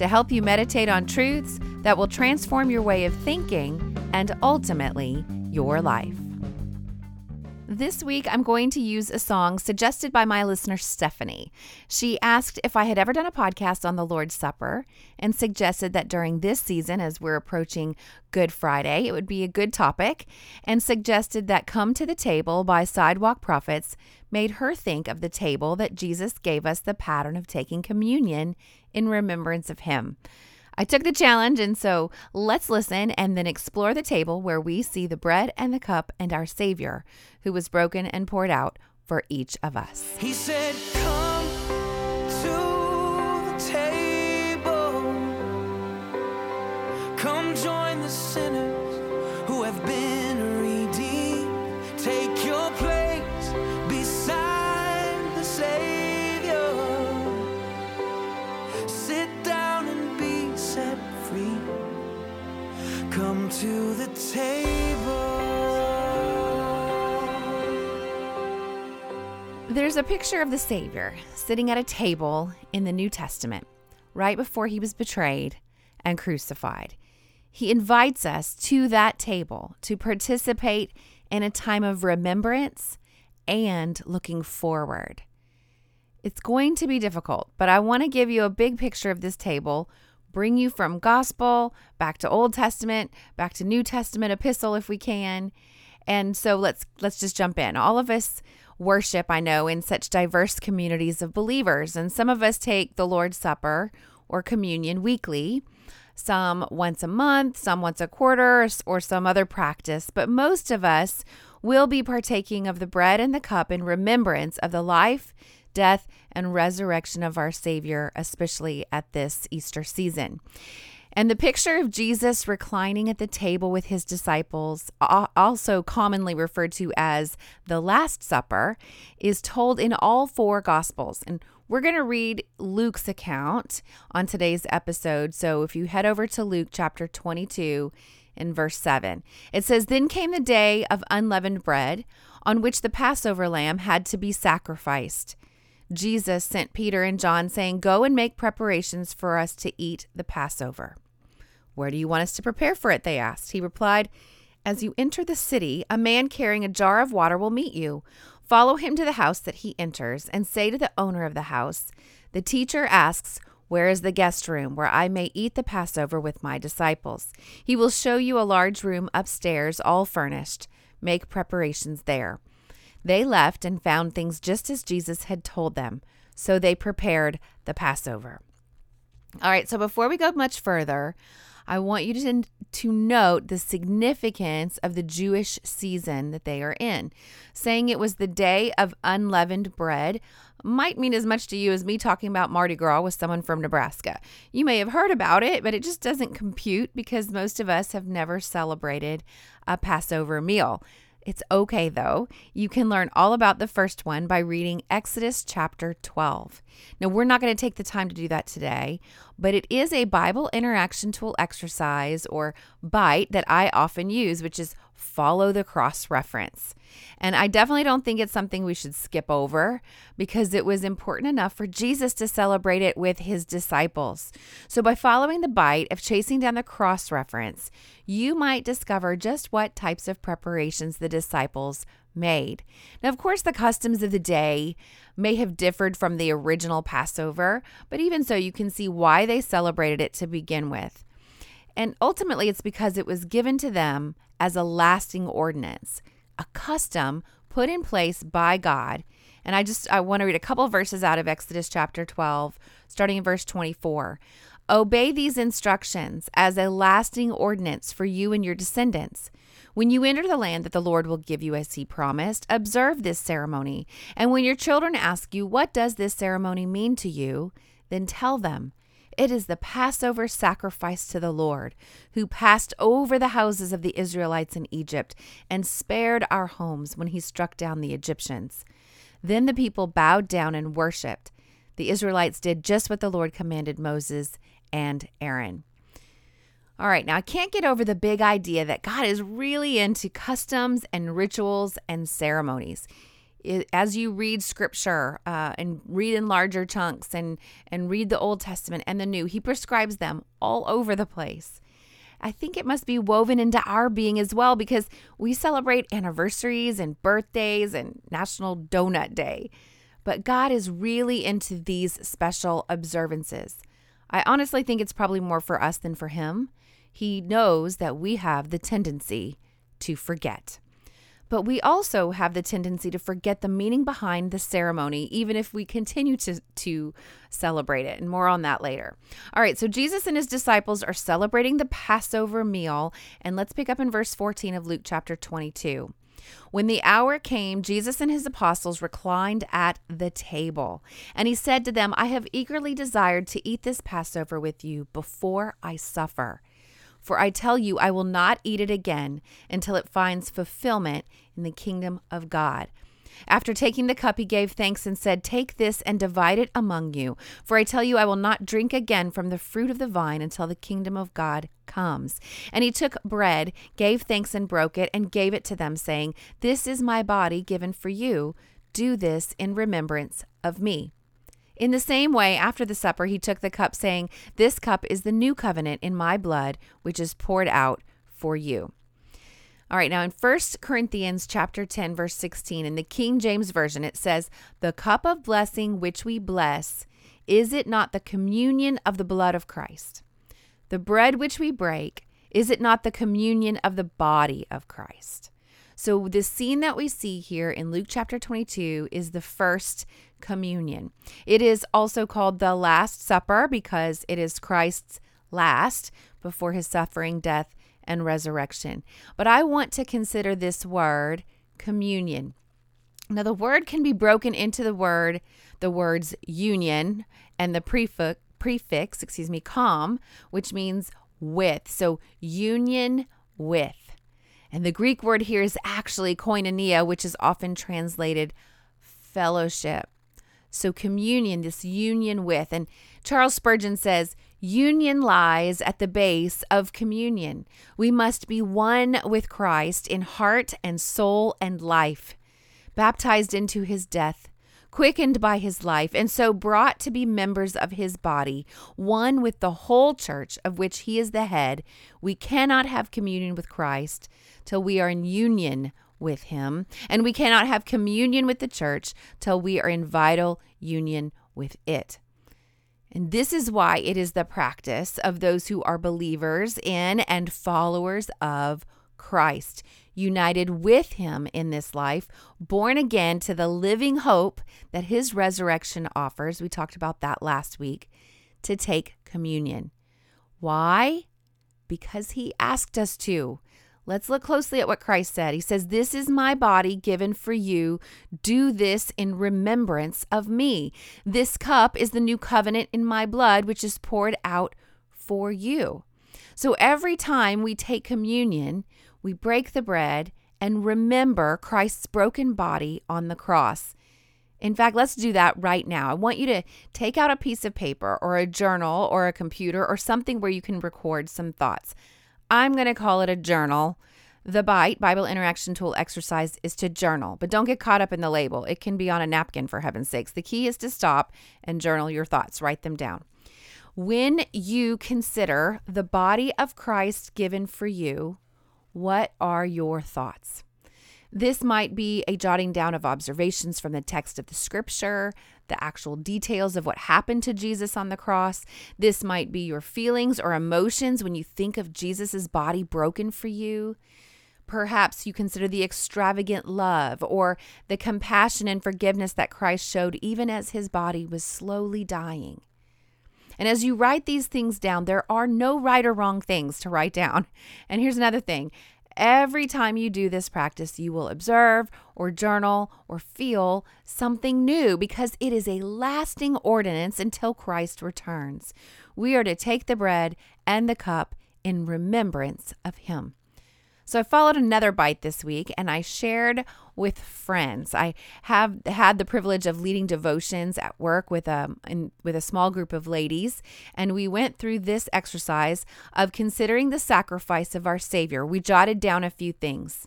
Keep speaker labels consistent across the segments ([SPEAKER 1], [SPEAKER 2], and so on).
[SPEAKER 1] to help you meditate on truths that will transform your way of thinking and ultimately your life. This week, I'm going to use a song suggested by my listener, Stephanie. She asked if I had ever done a podcast on the Lord's Supper and suggested that during this season, as we're approaching Good Friday, it would be a good topic, and suggested that Come to the Table by Sidewalk Prophets made her think of the table that Jesus gave us the pattern of taking communion in remembrance of Him. I took the challenge, and so let's listen and then explore the table where we see the bread and the cup and our Savior, who was broken and poured out for each of us.
[SPEAKER 2] He said, Come to the table. Come join the sinners who have been table.
[SPEAKER 1] There's a picture of the Savior sitting at a table in the New Testament right before he was betrayed and crucified. He invites us to that table to participate in a time of remembrance and looking forward. It's going to be difficult, but I want to give you a big picture of this table, bring you from gospel back to Old Testament, back to New Testament epistle if we can. And so let's let's just jump in. All of us worship, I know, in such diverse communities of believers, and some of us take the Lord's Supper or communion weekly, some once a month, some once a quarter, or some other practice, but most of us will be partaking of the bread and the cup in remembrance of the life, death, and resurrection of our Savior, especially at this Easter season. And the picture of Jesus reclining at the table with his disciples, also commonly referred to as the Last Supper, is told in all four Gospels. And we're going to read Luke's account on today's episode. So if you head over to Luke chapter 22 in verse 7, it says, Then came the day of unleavened bread, on which the Passover lamb had to be sacrificed. Jesus sent Peter and John, saying, Go and make preparations for us to eat the Passover. Where do you want us to prepare for it? They asked. He replied, As you enter the city, a man carrying a jar of water will meet you. Follow him to the house that he enters, and say to the owner of the house, The teacher asks, Where is the guest room where I may eat the Passover with my disciples? He will show you a large room upstairs, all furnished. Make preparations there. They left and found things just as Jesus had told them. So they prepared the Passover. All right, so before we go much further, I want you to, to note the significance of the Jewish season that they are in. Saying it was the day of unleavened bread might mean as much to you as me talking about Mardi Gras with someone from Nebraska. You may have heard about it, but it just doesn't compute because most of us have never celebrated a Passover meal. It's okay though. You can learn all about the first one by reading Exodus chapter 12. Now, we're not going to take the time to do that today, but it is a Bible interaction tool exercise or BITE that I often use, which is follow the cross reference. And I definitely don't think it's something we should skip over because it was important enough for Jesus to celebrate it with his disciples. So, by following the bite of chasing down the cross reference, you might discover just what types of preparations the disciples made. Now, of course, the customs of the day may have differed from the original Passover, but even so, you can see why they celebrated it to begin with. And ultimately, it's because it was given to them as a lasting ordinance, a custom put in place by God. And I just I want to read a couple verses out of Exodus chapter 12, starting in verse 24. Obey these instructions as a lasting ordinance for you and your descendants. When you enter the land that the Lord will give you as he promised, observe this ceremony. And when your children ask you, What does this ceremony mean to you? then tell them It is the Passover sacrifice to the Lord, who passed over the houses of the Israelites in Egypt and spared our homes when he struck down the Egyptians. Then the people bowed down and worshiped. The Israelites did just what the Lord commanded Moses and Aaron. All right, now I can't get over the big idea that God is really into customs and rituals and ceremonies. As you read scripture uh, and read in larger chunks and, and read the Old Testament and the New, He prescribes them all over the place. I think it must be woven into our being as well because we celebrate anniversaries and birthdays and National Donut Day. But God is really into these special observances. I honestly think it's probably more for us than for Him. He knows that we have the tendency to forget. But we also have the tendency to forget the meaning behind the ceremony, even if we continue to, to celebrate it. And more on that later. All right, so Jesus and his disciples are celebrating the Passover meal. And let's pick up in verse 14 of Luke chapter 22. When the hour came, Jesus and his apostles reclined at the table. And he said to them, I have eagerly desired to eat this Passover with you before I suffer. For I tell you, I will not eat it again until it finds fulfillment in the kingdom of God. After taking the cup, he gave thanks and said, Take this and divide it among you. For I tell you, I will not drink again from the fruit of the vine until the kingdom of God comes. And he took bread, gave thanks, and broke it, and gave it to them, saying, This is my body given for you. Do this in remembrance of me. In the same way, after the supper, he took the cup, saying, This cup is the new covenant in my blood, which is poured out for you. All right, now in 1 Corinthians chapter 10 verse 16 in the King James version it says, "The cup of blessing which we bless, is it not the communion of the blood of Christ? The bread which we break, is it not the communion of the body of Christ?" So the scene that we see here in Luke chapter 22 is the first communion. It is also called the Last Supper because it is Christ's last before his suffering, death, and resurrection. But I want to consider this word communion. Now, the word can be broken into the word, the words union and the prefix, prefix, excuse me, com, which means with. So, union with. And the Greek word here is actually koinonia, which is often translated fellowship. So, communion, this union with. And Charles Spurgeon says, Union lies at the base of communion. We must be one with Christ in heart and soul and life, baptized into his death, quickened by his life, and so brought to be members of his body, one with the whole church of which he is the head. We cannot have communion with Christ till we are in union with Him, and we cannot have communion with the church till we are in vital union with it. And this is why it is the practice of those who are believers in and followers of Christ, united with Him in this life, born again to the living hope that His resurrection offers. We talked about that last week to take communion. Why? Because He asked us to. Let's look closely at what Christ said. He says, This is my body given for you. Do this in remembrance of me. This cup is the new covenant in my blood, which is poured out for you. So every time we take communion, we break the bread and remember Christ's broken body on the cross. In fact, let's do that right now. I want you to take out a piece of paper or a journal or a computer or something where you can record some thoughts. I'm going to call it a journal. The BITE, Bible Interaction Tool exercise, is to journal, but don't get caught up in the label. It can be on a napkin, for heaven's sakes. The key is to stop and journal your thoughts, write them down. When you consider the body of Christ given for you, what are your thoughts? This might be a jotting down of observations from the text of the scripture, the actual details of what happened to Jesus on the cross. This might be your feelings or emotions when you think of Jesus' body broken for you. Perhaps you consider the extravagant love or the compassion and forgiveness that Christ showed even as his body was slowly dying. And as you write these things down, there are no right or wrong things to write down. And here's another thing Every time you do this practice, you will observe or journal or feel something new because it is a lasting ordinance until Christ returns. we are to take the bread and the cup in remembrance of him. So I followed another bite this week and I shared with friends. I have had the privilege of leading devotions at work with a in, with a small group of ladies and we went through this exercise of considering the sacrifice of our savior. We jotted down a few things.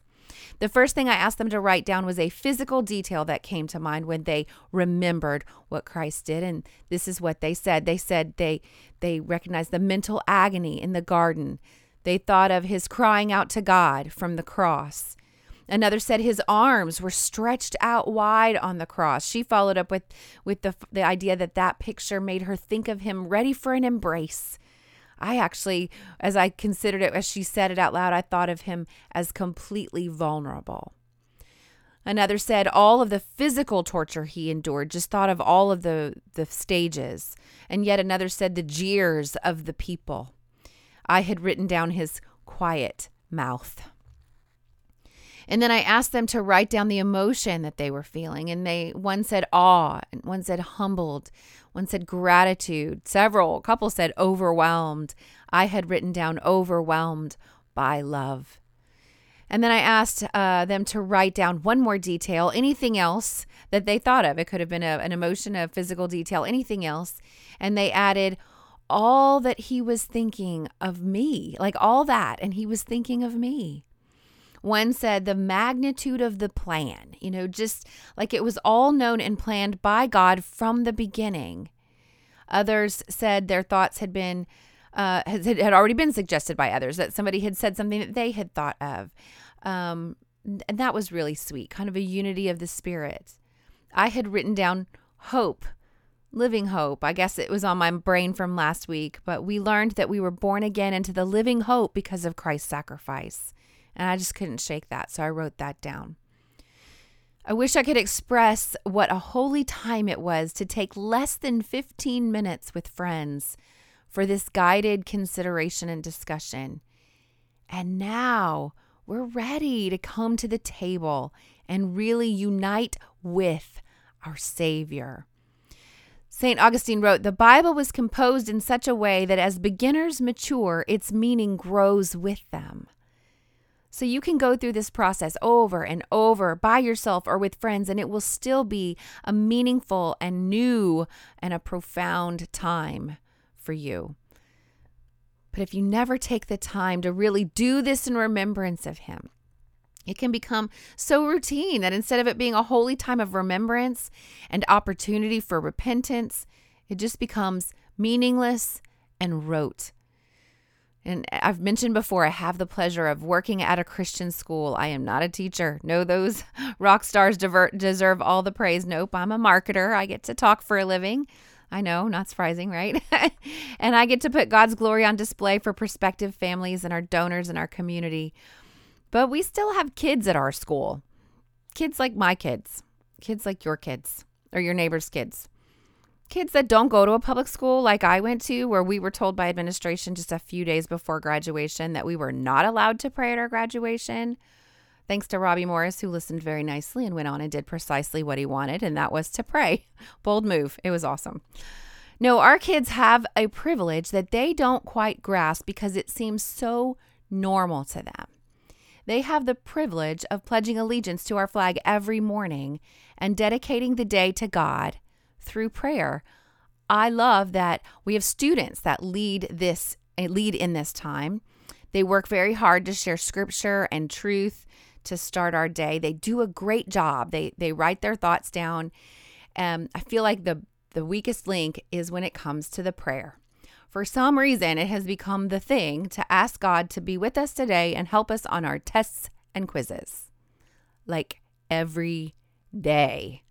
[SPEAKER 1] The first thing I asked them to write down was a physical detail that came to mind when they remembered what Christ did and this is what they said. They said they they recognized the mental agony in the garden they thought of his crying out to God from the cross. Another said his arms were stretched out wide on the cross. She followed up with, with the, the idea that that picture made her think of him ready for an embrace. I actually, as I considered it, as she said it out loud, I thought of him as completely vulnerable. Another said all of the physical torture he endured, just thought of all of the, the stages. And yet another said the jeers of the people. I had written down his quiet mouth. And then I asked them to write down the emotion that they were feeling. And they one said awe, and one said humbled, one said gratitude. Several, a couple said overwhelmed. I had written down overwhelmed by love. And then I asked uh, them to write down one more detail, anything else that they thought of. It could have been a, an emotion, a physical detail, anything else. And they added all that he was thinking of me, like all that. And he was thinking of me. One said the magnitude of the plan, you know, just like it was all known and planned by God from the beginning. Others said their thoughts had been, uh, had, had already been suggested by others, that somebody had said something that they had thought of. Um, and that was really sweet, kind of a unity of the spirit. I had written down hope living hope. I guess it was on my brain from last week, but we learned that we were born again into the living hope because of Christ's sacrifice. And I just couldn't shake that, so I wrote that down. I wish I could express what a holy time it was to take less than 15 minutes with friends for this guided consideration and discussion. And now we're ready to come to the table and really unite with our Savior. St. Augustine wrote The Bible was composed in such a way that as beginners mature, its meaning grows with them. So you can go through this process over and over by yourself or with friends, and it will still be a meaningful and new and a profound time for you. But if you never take the time to really do this in remembrance of Him, it can become so routine that instead of it being a holy time of remembrance and opportunity for repentance, it just becomes meaningless and rote. And I've mentioned before, I have the pleasure of working at a Christian school. I am not a teacher. No, those rock stars divert, deserve all the praise. Nope, I'm a marketer. I get to talk for a living. I know, not surprising, right? and I get to put God's glory on display for prospective families and our donors and our community. But we still have kids at our school. Kids like my kids, kids like your kids or your neighbor's kids. Kids that don't go to a public school like I went to, where we were told by administration just a few days before graduation that we were not allowed to pray at our graduation. Thanks to Robbie Morris, who listened very nicely and went on and did precisely what he wanted, and that was to pray. Bold move. It was awesome. No, our kids have a privilege that they don't quite grasp because it seems so normal to them. They have the privilege of pledging allegiance to our flag every morning and dedicating the day to God through prayer. I love that we have students that lead this eh, lead in this time. They work very hard to share scripture and truth to start our day. They do a great job. They they write their thoughts down. Um, I feel like the the weakest link is when it comes to the prayer. For some reason, it has become the thing to ask God to be with us today and help us on our tests and quizzes. Like every day.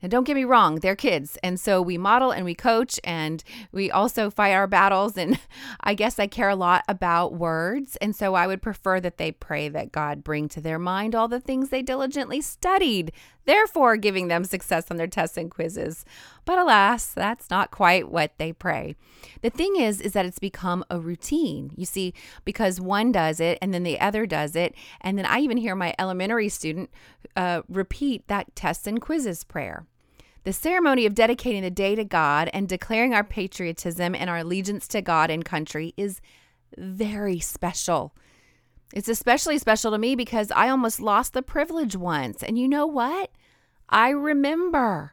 [SPEAKER 1] And don't get me wrong, they're kids. And so we model and we coach and we also fight our battles. And I guess I care a lot about words. And so I would prefer that they pray that God bring to their mind all the things they diligently studied, therefore giving them success on their tests and quizzes. But alas, that's not quite what they pray. The thing is, is that it's become a routine. You see, because one does it and then the other does it. And then I even hear my elementary student uh, repeat that tests and quizzes prayer. The ceremony of dedicating the day to God and declaring our patriotism and our allegiance to God and country is very special. It's especially special to me because I almost lost the privilege once. And you know what? I remember.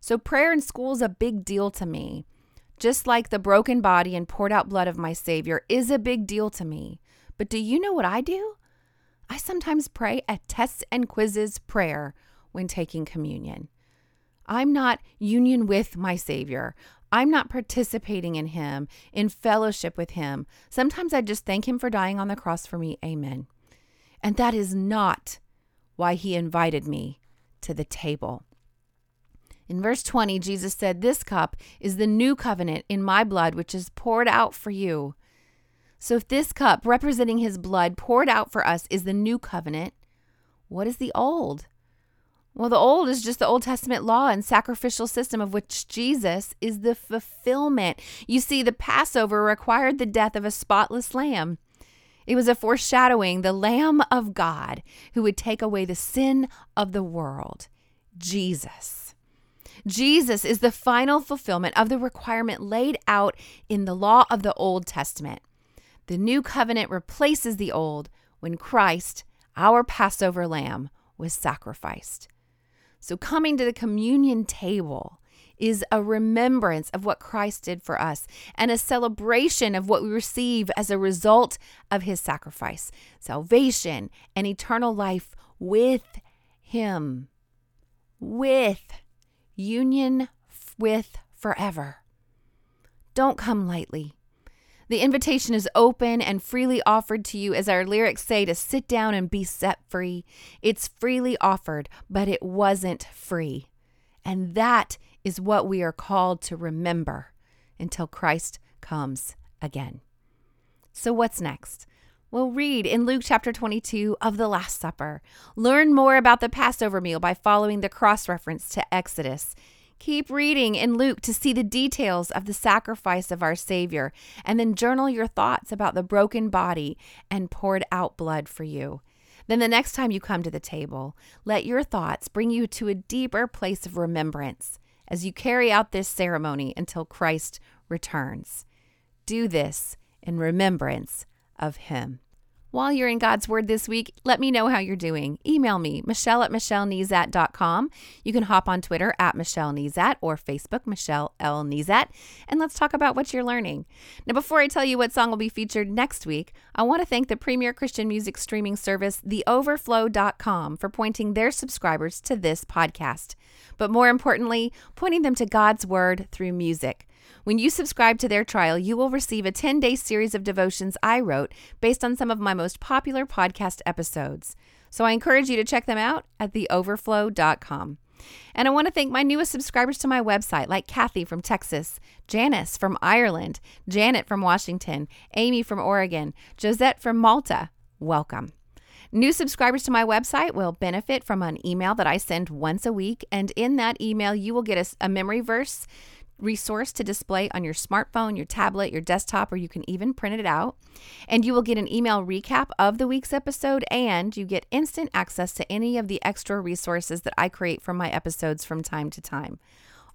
[SPEAKER 1] So, prayer in school is a big deal to me. Just like the broken body and poured out blood of my Savior is a big deal to me. But do you know what I do? I sometimes pray a tests and quizzes prayer when taking communion. I'm not union with my Savior. I'm not participating in Him, in fellowship with Him. Sometimes I just thank Him for dying on the cross for me. Amen. And that is not why He invited me to the table. In verse 20, Jesus said, This cup is the new covenant in my blood, which is poured out for you. So, if this cup, representing his blood poured out for us, is the new covenant, what is the old? Well, the old is just the Old Testament law and sacrificial system of which Jesus is the fulfillment. You see, the Passover required the death of a spotless lamb. It was a foreshadowing the Lamb of God who would take away the sin of the world, Jesus. Jesus is the final fulfillment of the requirement laid out in the law of the Old Testament. The new covenant replaces the old when Christ, our Passover lamb, was sacrificed. So, coming to the communion table is a remembrance of what Christ did for us and a celebration of what we receive as a result of his sacrifice salvation and eternal life with him. With union with forever. Don't come lightly. The invitation is open and freely offered to you, as our lyrics say, to sit down and be set free. It's freely offered, but it wasn't free. And that is what we are called to remember until Christ comes again. So, what's next? We'll read in Luke chapter 22 of the Last Supper. Learn more about the Passover meal by following the cross reference to Exodus. Keep reading in Luke to see the details of the sacrifice of our Savior, and then journal your thoughts about the broken body and poured out blood for you. Then, the next time you come to the table, let your thoughts bring you to a deeper place of remembrance as you carry out this ceremony until Christ returns. Do this in remembrance of Him. While you're in God's Word this week, let me know how you're doing. Email me, Michelle at MichelleNezat.com. You can hop on Twitter at Michelle Nezat or Facebook, Michelle L. Nezat, and let's talk about what you're learning. Now, before I tell you what song will be featured next week, I want to thank the premier Christian music streaming service, TheOverflow.com, for pointing their subscribers to this podcast. But more importantly, pointing them to God's Word through music. When you subscribe to their trial, you will receive a 10 day series of devotions I wrote based on some of my most popular podcast episodes. So I encourage you to check them out at theoverflow.com. And I want to thank my newest subscribers to my website, like Kathy from Texas, Janice from Ireland, Janet from Washington, Amy from Oregon, Josette from Malta. Welcome. New subscribers to my website will benefit from an email that I send once a week. And in that email, you will get a, a memory verse resource to display on your smartphone, your tablet, your desktop, or you can even print it out. And you will get an email recap of the week's episode, and you get instant access to any of the extra resources that I create from my episodes from time to time.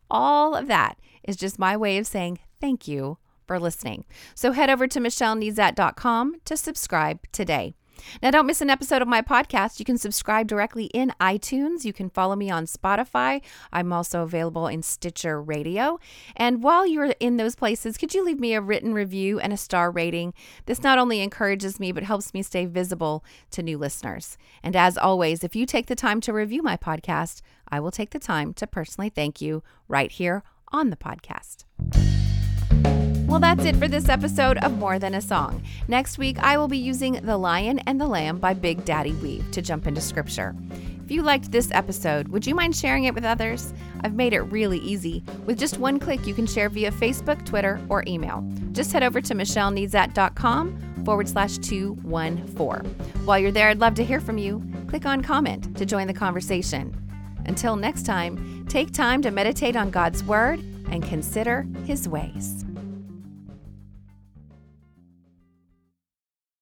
[SPEAKER 1] All of that is just my way of saying thank you for listening. So head over to michellenezat.com to subscribe today. Now, don't miss an episode of my podcast. You can subscribe directly in iTunes. You can follow me on Spotify. I'm also available in Stitcher Radio. And while you're in those places, could you leave me a written review and a star rating? This not only encourages me, but helps me stay visible to new listeners. And as always, if you take the time to review my podcast, I will take the time to personally thank you right here on the podcast. Well, that's it for this episode of More Than a Song. Next week, I will be using The Lion and the Lamb by Big Daddy Weave to jump into scripture. If you liked this episode, would you mind sharing it with others? I've made it really easy. With just one click, you can share via Facebook, Twitter, or email. Just head over to michellenezat.com forward slash 214. While you're there, I'd love to hear from you. Click on comment to join the conversation. Until next time, take time to meditate on God's Word and consider His ways.